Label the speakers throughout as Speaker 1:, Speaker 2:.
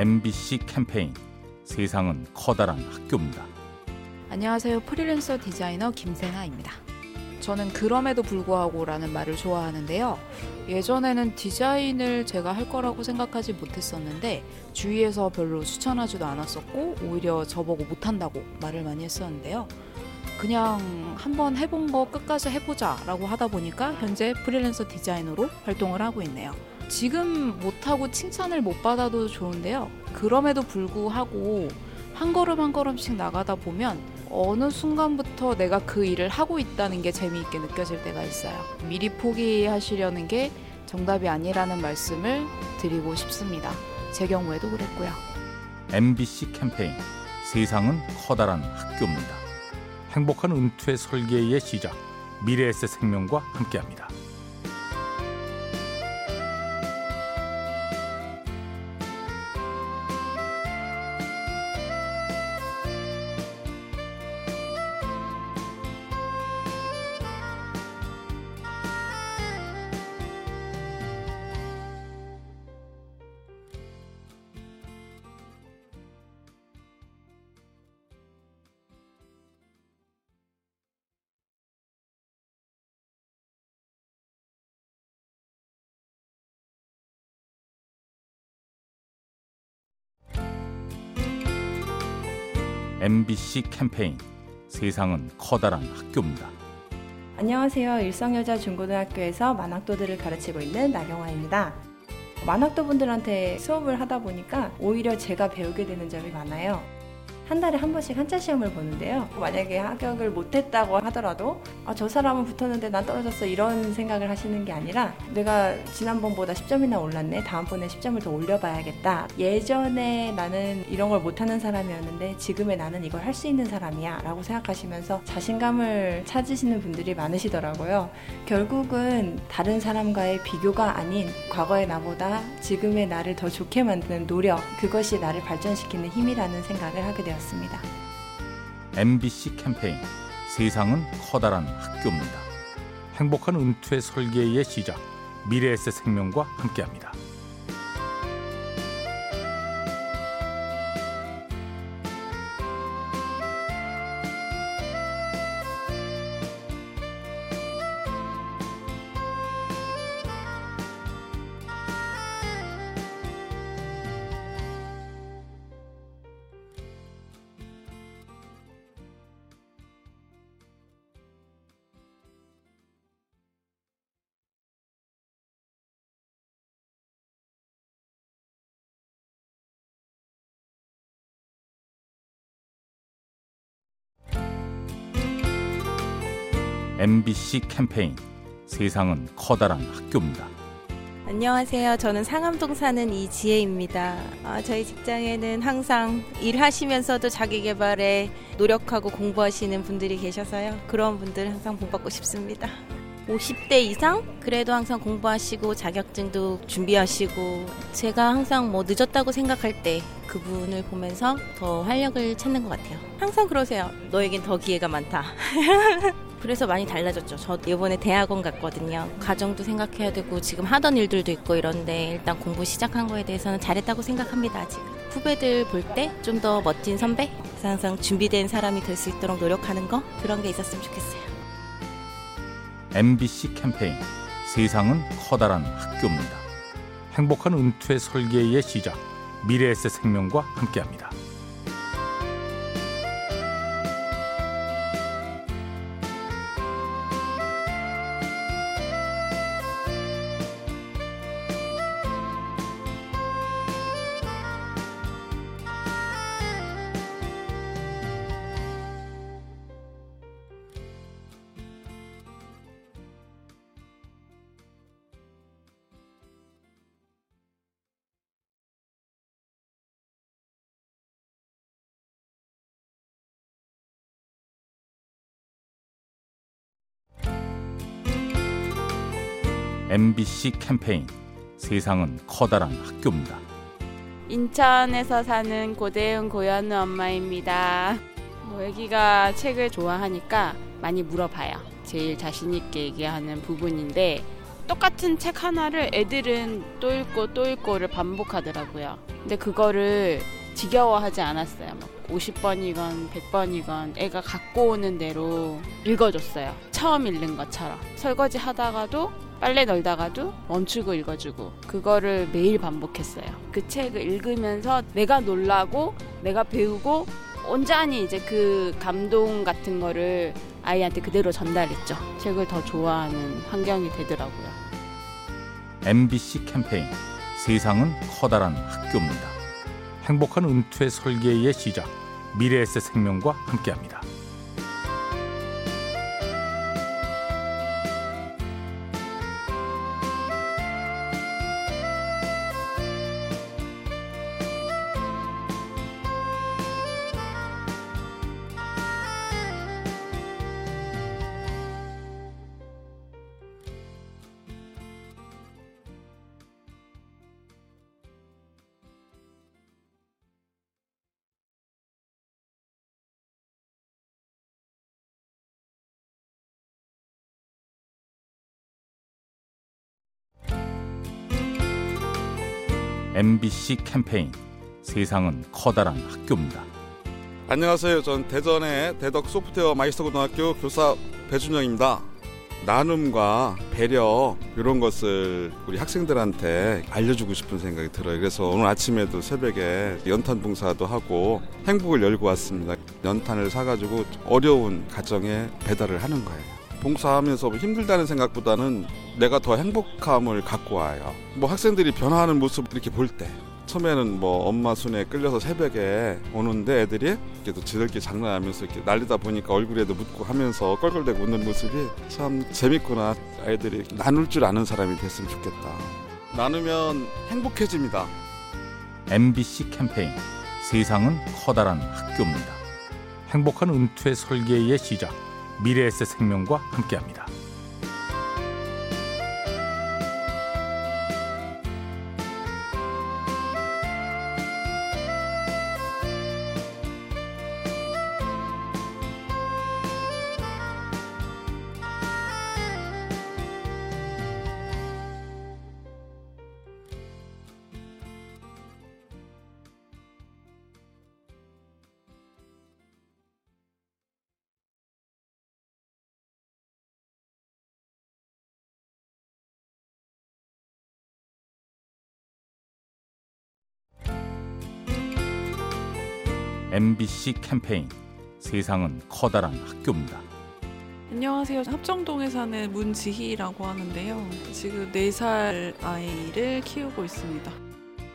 Speaker 1: MBC 캠페인 세상은 커다란 학교입니다.
Speaker 2: 안녕하세요. 프리랜서 디자이너 김세나입니다. 저는 그럼에도 불구하고라는 말을 좋아하는데요. 예전에는 디자인을 제가 할 거라고 생각하지 못했었는데 주위에서 별로 추천하지도 않았었고 오히려 저보고 못한다고 말을 많이 했었는데요. 그냥 한번 해본 거 끝까지 해보자라고 하다 보니까 현재 프리랜서 디자이너로 활동을 하고 있네요. 지금 못하고 칭찬을 못 받아도 좋은데요. 그럼에도 불구하고 한 걸음 한 걸음씩 나가다 보면 어느 순간부터 내가 그 일을 하고 있다는 게 재미있게 느껴질 때가 있어요. 미리 포기하시려는 게 정답이 아니라는 말씀을 드리고 싶습니다. 제 경우에도 그랬고요.
Speaker 1: MBC 캠페인 세상은 커다란 학교입니다. 행복한 은퇴 설계의 시작 미래에셋 생명과 함께합니다. MBC 캠페인 세상은 커다란 학교입니다.
Speaker 3: 안녕하세요. 일성여자 중고등학교에서 만학도들을 가르치고 있는 나경화입니다. 만학도 분들한테 수업을 하다 보니까 오히려 제가 배우게 되는 점이 많아요. 한 달에 한 번씩 한자 시험을 보는데요. 만약에 합격을 못했다고 하더라도 아, 저 사람은 붙었는데 난 떨어졌어 이런 생각을 하시는 게 아니라 내가 지난번보다 10점이나 올랐네 다음번에 10점을 더 올려봐야겠다. 예전에 나는 이런 걸 못하는 사람이었는데 지금의 나는 이걸 할 수 있는 사람이야 라고 생각하시면서 자신감을 찾으시는 분들이 많으시더라고요. 결국은 다른 사람과의 비교가 아닌 과거의 나보다 지금의 나를 더 좋게 만드는 노력 그것이 나를 발전시키는 힘이라는 생각을 하게 되었습니다. 되었습니다.
Speaker 1: MBC 캠페인 세상은 커다란 학교입니다. 행복한 은퇴 설계의 시작 미래에셋 생명과 함께합니다. MBC 캠페인 세상은 커다란 학교입니다.
Speaker 4: 안녕하세요. 저는 상암동 사는 이지혜입니다. 아, 저희 직장에는 항상 일하시면서도 자기 개발에 노력하고 공부하시는 분들이 계셔서요. 그런 분들 항상 본받고 싶습니다. 50대 이상 그래도 항상 공부하시고 자격증도 준비하시고 제가 항상 뭐 늦었다고 생각할 때 그분을 보면서 더 활력을 찾는 것 같아요. 항상 그러세요. 너에겐 더 기회가 많다. 그래서 많이 달라졌죠. 저 이번에 대학원 갔거든요. 가정도 생각해야 되고 지금 하던 일들도 있고 이런데 일단 공부 시작한 거에 대해서는 잘했다고 생각합니다. 지금 후배들 볼 때 좀 더 멋진 선배, 항상 준비된 사람이 될 수 있도록 노력하는 거 그런 게 있었으면 좋겠어요.
Speaker 1: MBC 캠페인 세상은 커다란 학교입니다. 행복한 은퇴 설계의 시작 미래에셋 생명과 함께합니다. MBC 캠페인 세상은 커다란 학교입니다.
Speaker 5: 인천에서 사는 고대은 고현우 엄마입니다. 뭐 애기가 책을 좋아하니까 많이 물어봐요. 제일 자신 있게 얘기하는 부분인데 똑같은 책 하나를 애들은 또 읽고 또 읽고를 반복하더라고요. 근데 그거를 지겨워하지 않았어요. 막 50번이건 100번이건 애가 갖고 오는 대로 읽어줬어요. 처음 읽는 것처럼. 설거지 하다가도 빨래 널다가도 멈추고 읽어주고 그거를 매일 반복했어요. 그 책을 읽으면서 내가 놀라고 내가 배우고 온전히 이제 그 감동 같은 거를 아이한테 그대로 전달했죠. 책을 더 좋아하는 환경이 되더라고요.
Speaker 1: MBC 캠페인 세상은 커다란 학교입니다. 행복한 은퇴 설계의 시작 미래에셋 생명과 함께합니다. MBC 캠페인 세상은 커다란 학교입니다.
Speaker 6: 안녕하세요. 전 대전의 대덕 소프트웨어 마이스터 고등학교 교사 배준영입니다. 나눔과 배려 이런 것을 우리 학생들한테 알려주고 싶은 생각이 들어요. 그래서 오늘 아침에도 새벽에 연탄 봉사도 하고 행복을 열고 왔습니다. 연탄을 사가지고 어려운 가정에 배달을 하는 거예요. 봉사하면서 힘들다는 생각보다는 내가 더 행복함을 갖고 와요. 뭐 학생들이 변화하는 모습 이렇게 볼 때. 처음에는 뭐 엄마 손에 끌려서 새벽에 오는데 애들이 이렇게 또 지들끼리 장난하면서 이렇게 날리다 보니까 얼굴에도 묻고 하면서 껄껄대고 웃는 모습이 참 재밌구나. 아이들이 나눌 줄 아는 사람이 됐으면 좋겠다. 나누면 행복해집니다.
Speaker 1: MBC 캠페인 세상은 커다란 학교입니다. 행복한 은퇴 설계의 시작 미래에셋 생명과 함께합니다. MBC 캠페인 세상은 커다란 학교입니다.
Speaker 7: 안녕하세요. 합정동에 사는 문지희라고 하는데요. 지금 4살 아이를 키우고 있습니다.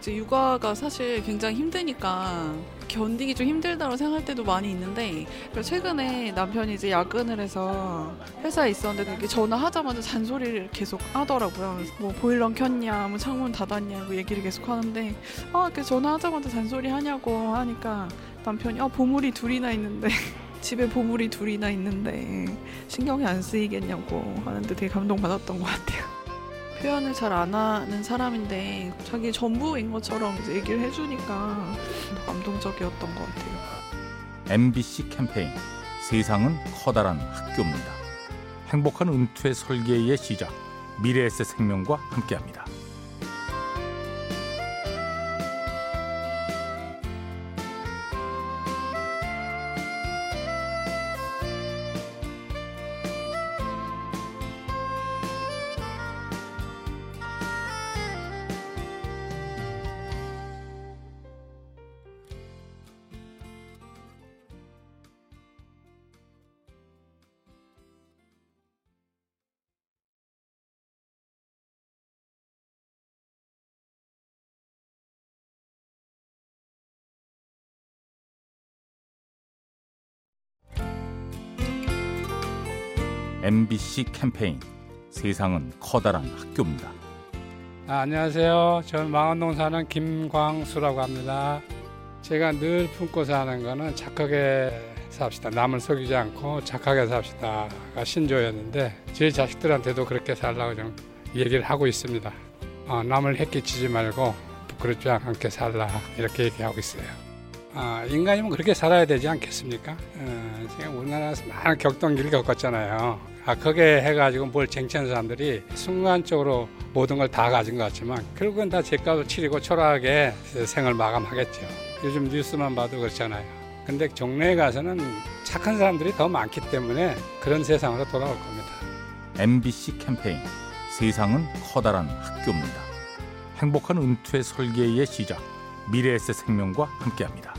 Speaker 7: 이제 육아가 사실 굉장히 힘드니까 견디기 좀 힘들다고 생각할 때도 많이 있는데 최근에 남편이 이제 야근을 해서 회사에 있었는데 이렇게 전화하자마자 잔소리를 계속 하더라고요. 뭐 보일러 켰냐, 뭐 창문 닫았냐, 뭐 얘기를 계속 하는데 아, 전화하자마자 잔소리 하냐고 하니까 남편이 아 보물이 둘이나 있는데 집에 보물이 둘이나 있는데 신경이 안 쓰이겠냐고 하는데 되게 감동받았던 것 같아요. 표현을 잘 안 하는 사람인데 자기 전부인 것처럼 얘기를 해주니까 더 감동적이었던 것 같아요.
Speaker 1: MBC 캠페인 세상은 커다란 학교입니다. 행복한 은퇴 설계의 시작 미래에셋 생명과 함께합니다. MBC 캠페인 세상은 커다란 학교입니다.
Speaker 8: 아, 안녕하세요. 저는 망원동 사는 김광수라고 합니다. 제가 늘 품고 사는 거는 착하게 삽시다. 남을 속이지 않고 착하게 삽시다가 신조였는데 제 자식들한테도 그렇게 살라고 좀 얘기를 하고 있습니다. 어, 남을 해끼치지 말고 부끄럽지 않게 살라 이렇게 얘기하고 있어요. 아, 인간이면 그렇게 살아야 되지 않겠습니까? 어, 제가 우리나라에서 많은 격동기를 겪었잖아요. 악하게 해가지고 뭘 쟁취하는 사람들이 순간적으로 모든 걸 다 가진 것 같지만 결국은 다 제값을 치르고 초라하게 생을 마감하겠죠. 요즘 뉴스만 봐도 그렇잖아요. 근데 종로에 가서는 착한 사람들이 더 많기 때문에 그런 세상으로 돌아올 겁니다.
Speaker 1: MBC 캠페인 세상은 커다란 학교입니다. 행복한 은퇴 설계의 시작 미래에셋 생명과 함께합니다.